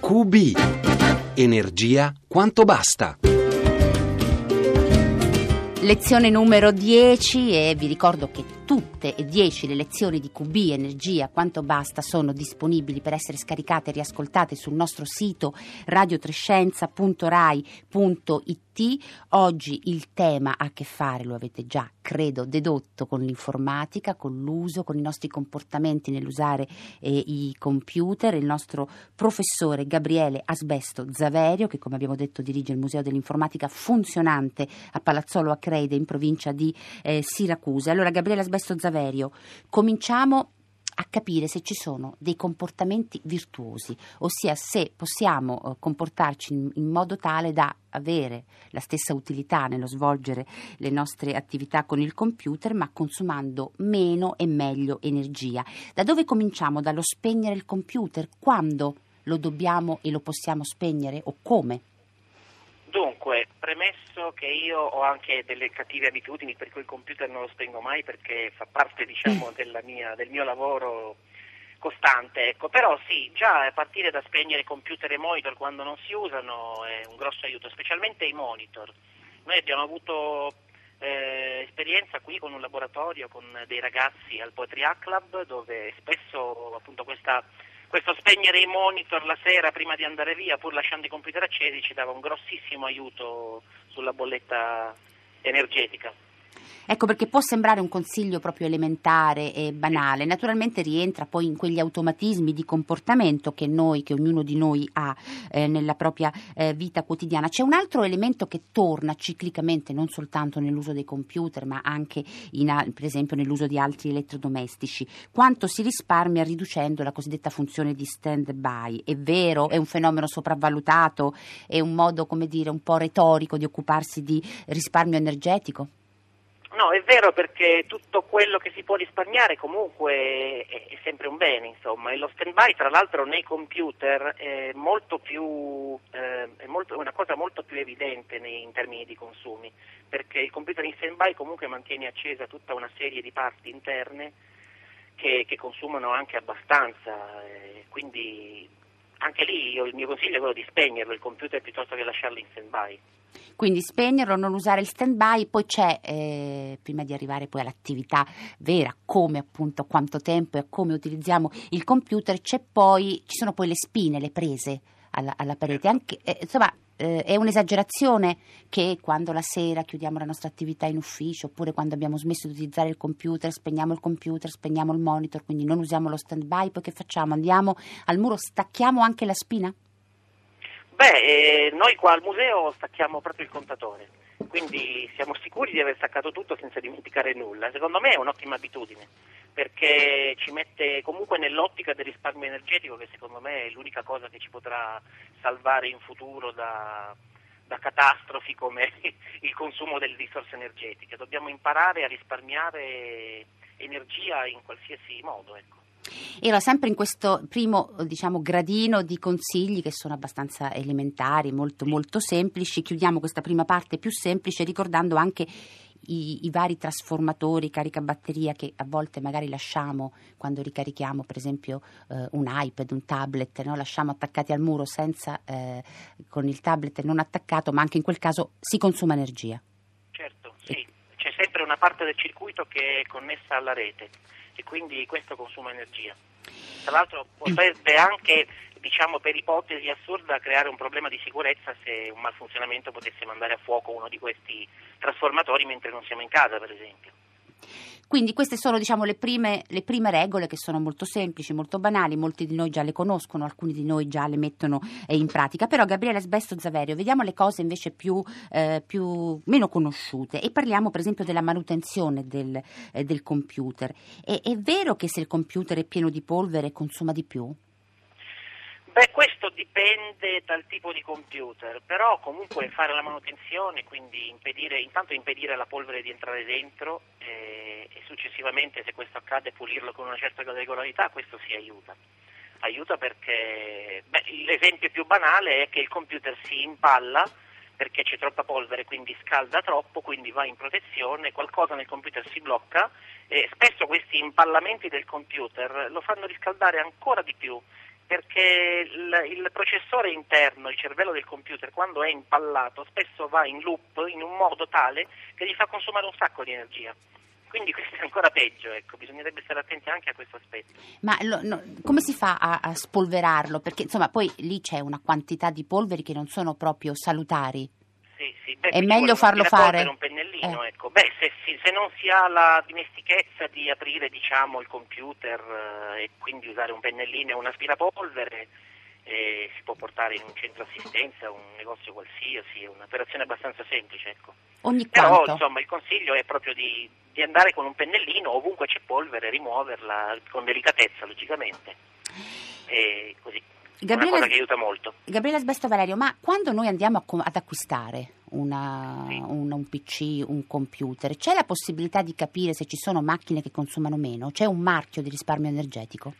QB. Energia quanto basta. Lezione numero 10 e vi ricordo che tutte e 10 le lezioni di QB Energia quanto basta sono disponibili per essere scaricate e riascoltate sul nostro sito radiotrescienza.rai.it. Oggi il tema ha a che fare, lo avete già credo dedotto, con l'informatica, con l'uso, con i nostri comportamenti nell'usare eh, i computer. Il nostro professore Gabriele Asbesto Zaverio, che come abbiamo detto dirige il Museo dell'Informatica funzionante a Palazzolo Acreide in provincia di eh, Siracusa. Allora Gabriele Asbesto Ernesto Zaverio, cominciamo a capire se ci sono dei comportamenti virtuosi, ossia se possiamo eh, comportarci in, modo tale da avere la stessa utilità nello svolgere le nostre attività con il computer, ma consumando meno e meglio energia. Da dove cominciamo? Dallo spegnere il computer? Quando lo dobbiamo e lo possiamo spegnere o come? Dunque, premesso che io ho anche delle cattive abitudini per cui il computer non lo spengo mai perché fa parte diciamo, mia, del mio lavoro costante, ecco. però sì, già a partire da spegnere computer e monitor quando non si usano è un grosso aiuto, specialmente i monitor. Noi abbiamo avuto eh, esperienza qui con un laboratorio con dei ragazzi al Poetry Club dove spesso appunto questa questo spegnere i monitor la sera prima di andare via, pur lasciando i computer accesi, ci dava un grossissimo aiuto sulla bolletta energetica. Ecco perché può sembrare un consiglio proprio elementare e banale, naturalmente rientra poi in quegli automatismi di comportamento che noi, che ognuno di noi ha eh, nella propria eh, vita quotidiana. C'è un altro elemento che torna ciclicamente non soltanto nell'uso dei computer ma anche in, per esempio nell'uso di altri elettrodomestici, quanto si risparmia riducendo la cosiddetta funzione di stand by. È vero, è un fenomeno sopravvalutato, è un modo come dire un po' retorico di occuparsi di risparmio energetico? No, è vero perché tutto quello che si può risparmiare comunque è, sempre un bene, insomma, e lo stand-by tra l'altro nei computer è, più, eh, è molto, una cosa molto più evidente nei, in termini di consumi, perché il computer in stand-by comunque mantiene accesa tutta una serie di parti interne che, che consumano anche abbastanza, eh, quindi anche lì io, il mio consiglio è quello di spegnerlo il computer piuttosto che lasciarlo in stand-by. Quindi spegnerlo, non usare il stand-by, poi c'è, eh, prima di arrivare poi all'attività vera, come appunto, quanto tempo e come utilizziamo il computer, poi, ci sono poi le spine, le prese alla, alla parete. Anche, eh, insomma, eh, è un'esagerazione che quando la sera chiudiamo la nostra attività in ufficio oppure quando abbiamo smesso di utilizzare il computer, spegniamo il computer, spegniamo il monitor, quindi non usiamo lo stand-by, poi che facciamo? Andiamo al muro, stacchiamo anche la spina? Beh, eh, noi qua al museo stacchiamo proprio il contatore, quindi siamo sicuri di aver staccato tutto senza dimenticare nulla. Secondo me è un'ottima abitudine, perché ci mette comunque nell'ottica del risparmio energetico, che secondo me è l'unica cosa che ci potrà salvare in futuro da, da catastrofi come il consumo delle risorse energetiche. Dobbiamo imparare a risparmiare energia in qualsiasi modo. Ecco. Era sempre in questo primo diciamo, gradino di consigli che sono abbastanza elementari, molto, molto semplici. Chiudiamo questa prima parte più semplice ricordando anche i, i, vari trasformatori caricabatteria che a volte magari lasciamo quando ricarichiamo per esempio eh, un iPad, un tablet, no? lasciamo attaccati al muro senza, eh, con il tablet non attaccato, ma anche in quel caso si consuma energia. Certo, sì, c'è sempre una parte del circuito che è connessa alla rete e quindi questo consuma energia. Tra l'altro potrebbe anche, diciamo per ipotesi assurda, creare un problema di sicurezza se un malfunzionamento potesse mandare a fuoco uno di questi trasformatori mentre non siamo in casa, per esempio. Quindi queste sono diciamo, le, prime, le, prime, regole che sono molto semplici, molto banali, molti di noi già le conoscono, alcuni di noi già le mettono eh, in pratica, però Gabriele Sbesto Zaverio, vediamo le cose invece più, eh, più, meno conosciute e parliamo per esempio della manutenzione del, eh, del computer. E, è vero che se il computer è pieno di polvere consuma di più? Beh, dipende dal tipo di computer, però comunque fare la manutenzione, quindi impedire, intanto impedire alla polvere di entrare dentro eh, e successivamente, se questo accade, pulirlo con una certa regolarità, questo si aiuta. Aiuta perché beh, l'esempio più banale è che il computer si impalla perché c'è troppa polvere, quindi scalda troppo, quindi va in protezione, qualcosa nel computer si blocca eh, spesso questi impallamenti del computer lo fanno riscaldare ancora di più perché il, il, processore interno, il cervello del computer, quando è impallato, spesso va in loop in un modo tale che gli fa consumare un sacco di energia. Quindi questo è ancora peggio, ecco. bisognerebbe stare attenti anche a questo aspetto. Ma lo, no, come si fa a, a, spolverarlo? Perché insomma poi lì c'è una quantità di polveri che non sono proprio salutari. Sì, sì. Beh, è meglio farlo fare. un pennellino, eh. ecco. Beh, se, se, non si ha la dimestichezza di aprire diciamo, il computer eh, e quindi usare un pennellino e un aspirapolvere, eh, si può portare in un centro assistenza, un negozio qualsiasi, è un'operazione abbastanza semplice. Ecco. Ogni Però insomma il consiglio è proprio di, di, andare con un pennellino ovunque c'è polvere, rimuoverla con delicatezza logicamente. E così. Gabriele, una cosa che aiuta molto. Gabriele Sbesto Valerio, ma quando noi andiamo a, ad acquistare una, Sì. un, un PC, un computer, c'è la possibilità di capire se ci sono macchine che consumano meno? C'è un marchio di risparmio energetico?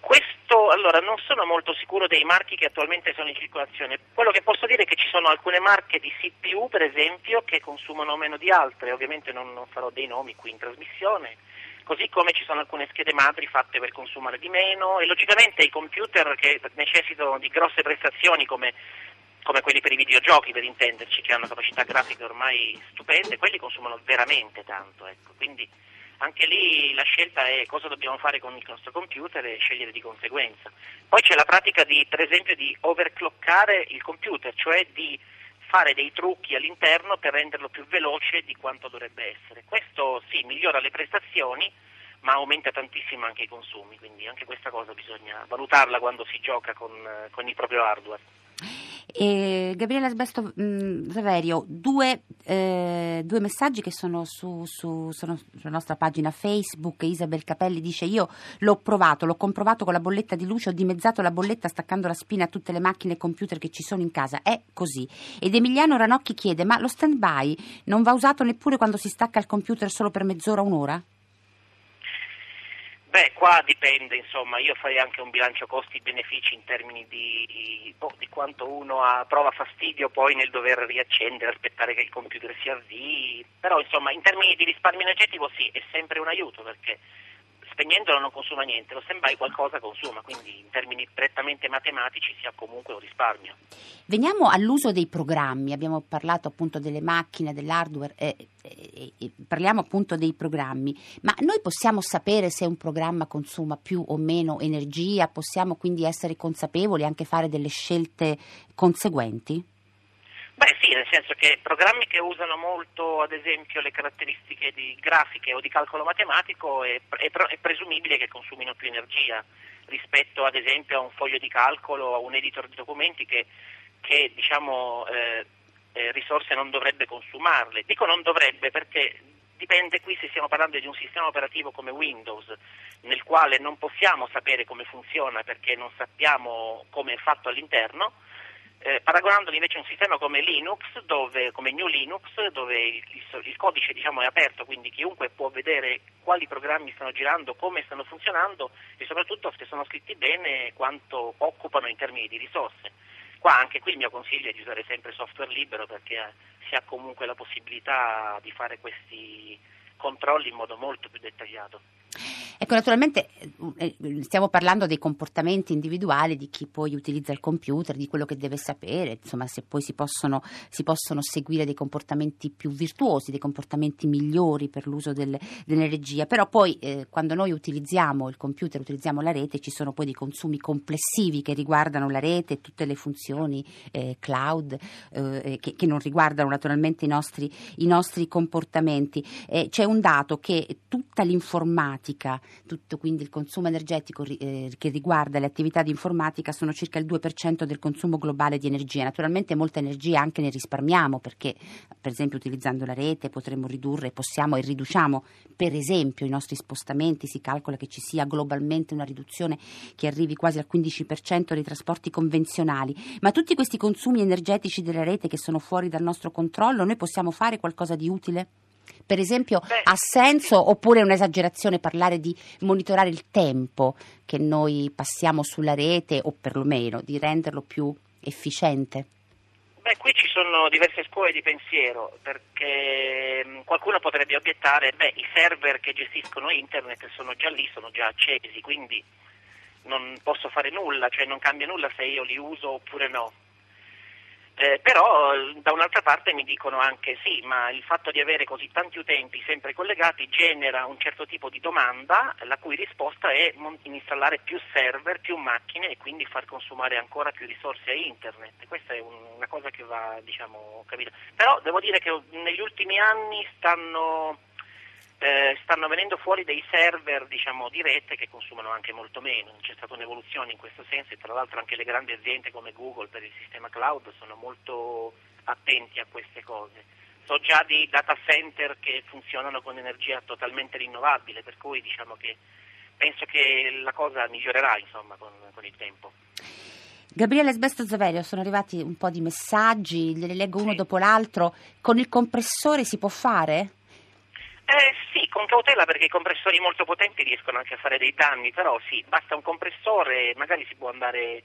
Questo, allora, non sono molto sicuro dei marchi che attualmente sono in circolazione. Quello che posso dire è che ci sono alcune marche di CPU, per esempio, che consumano meno di altre. Ovviamente non, non farò dei nomi qui in trasmissione. Così come ci sono alcune schede madri fatte per consumare di meno e logicamente i computer che necessitano di grosse prestazioni come, come quelli per i videogiochi, per intenderci, che hanno capacità grafiche ormai stupende, quelli consumano veramente tanto. Ecco. Quindi anche lì la scelta è cosa dobbiamo fare con il nostro computer e scegliere di conseguenza. Poi c'è la pratica di, per esempio, di overclockare il computer, cioè di fare dei trucchi all'interno per renderlo più veloce di quanto dovrebbe essere. Questo sì, migliora le prestazioni, ma aumenta tantissimo anche i consumi, quindi anche questa cosa bisogna valutarla quando si gioca con, eh, con il proprio hardware. E Gabriele Sbesto mh, Saverio, due, eh, due messaggi che sono, su, su- sono sulla nostra pagina Facebook. Isabel Capelli dice: Io l'ho provato, l'ho comprovato con la bolletta di luce, ho dimezzato la bolletta staccando la spina a tutte le macchine e computer che ci sono in casa. È così. Ed Emiliano Ranocchi chiede: Ma lo stand by non va usato neppure quando si stacca il computer solo per mezz'ora un'ora? Beh, qua dipende, insomma, io farei anche un bilancio costi-benefici in termini di, boh, di quanto uno ha- prova fastidio poi nel dover riaccendere, aspettare che il computer si avvii, però insomma in termini di risparmio energetico sì, è sempre un aiuto perché spegnendolo non consuma niente, lo stand-by qualcosa consuma, quindi in termini prettamente matematici si ha comunque un risparmio. Veniamo all'uso dei programmi, abbiamo parlato appunto delle macchine, dell'hardware, eh, eh, eh, parliamo appunto dei programmi, ma noi possiamo sapere se un programma consuma più o meno energia, possiamo quindi essere consapevoli e anche fare delle scelte conseguenti? Beh sì, nel senso che programmi che usano molto ad esempio le caratteristiche di grafiche o di calcolo matematico è, è è presumibile che consumino più energia rispetto ad esempio a un foglio di calcolo o a un editor di documenti che, che, diciamo eh, eh, risorse non dovrebbe consumarle. Dico non dovrebbe perché dipende qui se stiamo parlando di un sistema operativo come Windows nel quale non possiamo sapere come funziona perché non sappiamo come è fatto all'interno eh, paragonandolo invece a un sistema come Linux, dove, come New Linux, dove il, il- il codice diciamo, è aperto, quindi chiunque può vedere quali programmi stanno girando, come stanno funzionando e soprattutto se sono scritti bene quanto occupano in termini di risorse. Qua anche qui il mio consiglio è di usare sempre software libero perché eh, si ha comunque la possibilità di fare questi controlli in modo molto più dettagliato. Ecco, naturalmente eh, eh, stiamo parlando dei comportamenti individuali di chi poi utilizza il computer, di quello che deve sapere, insomma se poi si possono, si possono seguire dei comportamenti più virtuosi, dei comportamenti migliori per l'uso del- dell'energia, però poi eh, quando noi utilizziamo il computer, utilizziamo la rete, ci sono poi dei consumi complessivi che riguardano la rete tutte le funzioni eh, cloud eh, che, che non riguardano naturalmente i nostri, i nostri comportamenti. Eh, c'è un dato che tutta l'informatica, tutto quindi il consumo energetico eh, che riguarda le attività di informatica sono circa il 2% del consumo globale di energia. Naturalmente molta energia anche ne risparmiamo perché per esempio utilizzando la rete potremmo ridurre, possiamo e riduciamo per esempio i nostri spostamenti, si calcola che ci sia globalmente una riduzione che arrivi quasi al 15% dei trasporti convenzionali, ma tutti questi consumi energetici della rete che sono fuori dal nostro controllo, noi possiamo fare qualcosa di utile? Per esempio, Beh, ha senso oppure è un'esagerazione parlare di monitorare il tempo che noi passiamo sulla rete o perlomeno di renderlo più efficiente? Beh, qui ci sono diverse scuole di pensiero, perché mh, qualcuno potrebbe obiettare, beh, i server che gestiscono internet sono già lì, sono già accesi, quindi non posso fare nulla, cioè non cambia nulla se io li uso oppure no. Eh, però da un'altra parte mi dicono anche sì, ma il fatto di avere così tanti utenti sempre collegati genera un certo tipo di domanda, la cui risposta è installare più server, più macchine e quindi far consumare ancora più risorse a internet. Questa è un, una cosa che va, diciamo, capita. Però devo dire che negli ultimi anni stanno eh, stanno venendo fuori dei server diciamo, di rete che consumano anche molto meno, c'è stata un'evoluzione in questo senso e tra l'altro anche le grandi aziende come Google per il sistema cloud sono molto attenti a queste cose. So già di data center che funzionano con energia totalmente rinnovabile, per cui diciamo che penso che la cosa migliorerà insomma, con, con il tempo. Gabriele Sbesto Zaverio, sono arrivati un po' di messaggi, li leggo uno sì. dopo l'altro. Con il compressore si può fare? Eh, sì, con cautela perché i compressori molto potenti riescono anche a fare dei danni, però sì, basta un compressore, magari si può andare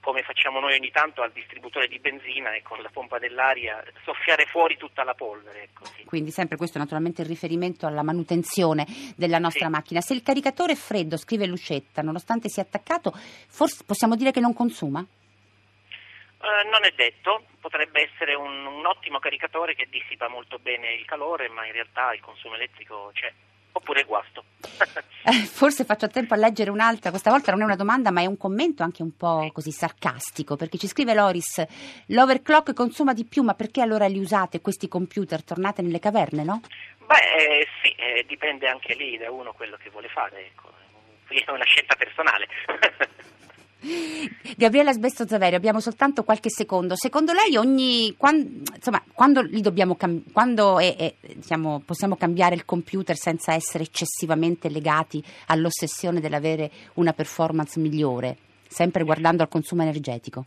come facciamo noi ogni tanto al distributore di benzina e con la pompa dell'aria soffiare fuori tutta la polvere. Ecco, sì. Quindi sempre questo naturalmente in riferimento alla manutenzione della nostra sì. macchina. Se il caricatore è freddo, scrive Lucetta, nonostante sia attaccato, forse possiamo dire che non consuma? Eh, non è detto, potrebbe essere un, un, ottimo caricatore che dissipa molto bene il calore, ma in realtà il consumo elettrico c'è. Oppure guasto. eh, forse faccio a tempo a leggere un'altra, questa volta non è una domanda ma è un commento anche un po' così sarcastico, perché ci scrive Loris, l'overclock consuma di più, ma perché allora li usate questi computer? Tornate nelle caverne, no? Beh, eh, sì, eh, dipende anche lì da uno quello che vuole fare, ecco. è una scelta personale. Gabriella Sbesto Zaverio, abbiamo soltanto qualche secondo. Secondo lei ogni, quando, insomma, quando, cam- quando è, è, diciamo, possiamo cambiare il computer senza essere eccessivamente legati all'ossessione dell'avere una performance migliore, sempre guardando al consumo energetico?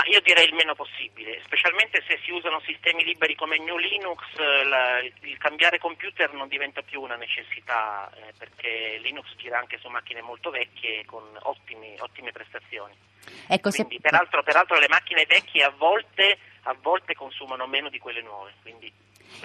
Ma io direi il meno possibile, specialmente se si usano sistemi liberi come New Linux, la, il cambiare computer non diventa più una necessità eh, perché Linux gira anche su macchine molto vecchie con ottimi, ottime prestazioni. Ecco, quindi, se... peraltro, peraltro, le macchine vecchie a volte, a volte consumano meno di quelle nuove. Quindi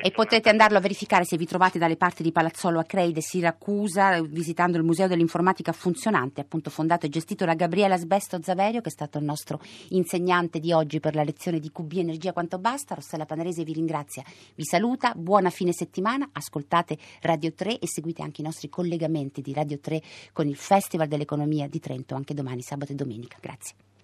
e potete andarlo a verificare se vi trovate dalle parti di Palazzolo a Creide, Siracusa, visitando il Museo dell'Informatica Funzionante, appunto fondato e gestito da Gabriela Sbesto Zaverio, che è stato il nostro insegnante di oggi per la lezione di QB Energia Quanto Basta. Rossella Panarese vi ringrazia, vi saluta, buona fine settimana, ascoltate Radio 3 e seguite anche i nostri collegamenti di Radio 3 con il Festival dell'Economia di Trento anche domani, sabato e domenica. Grazie.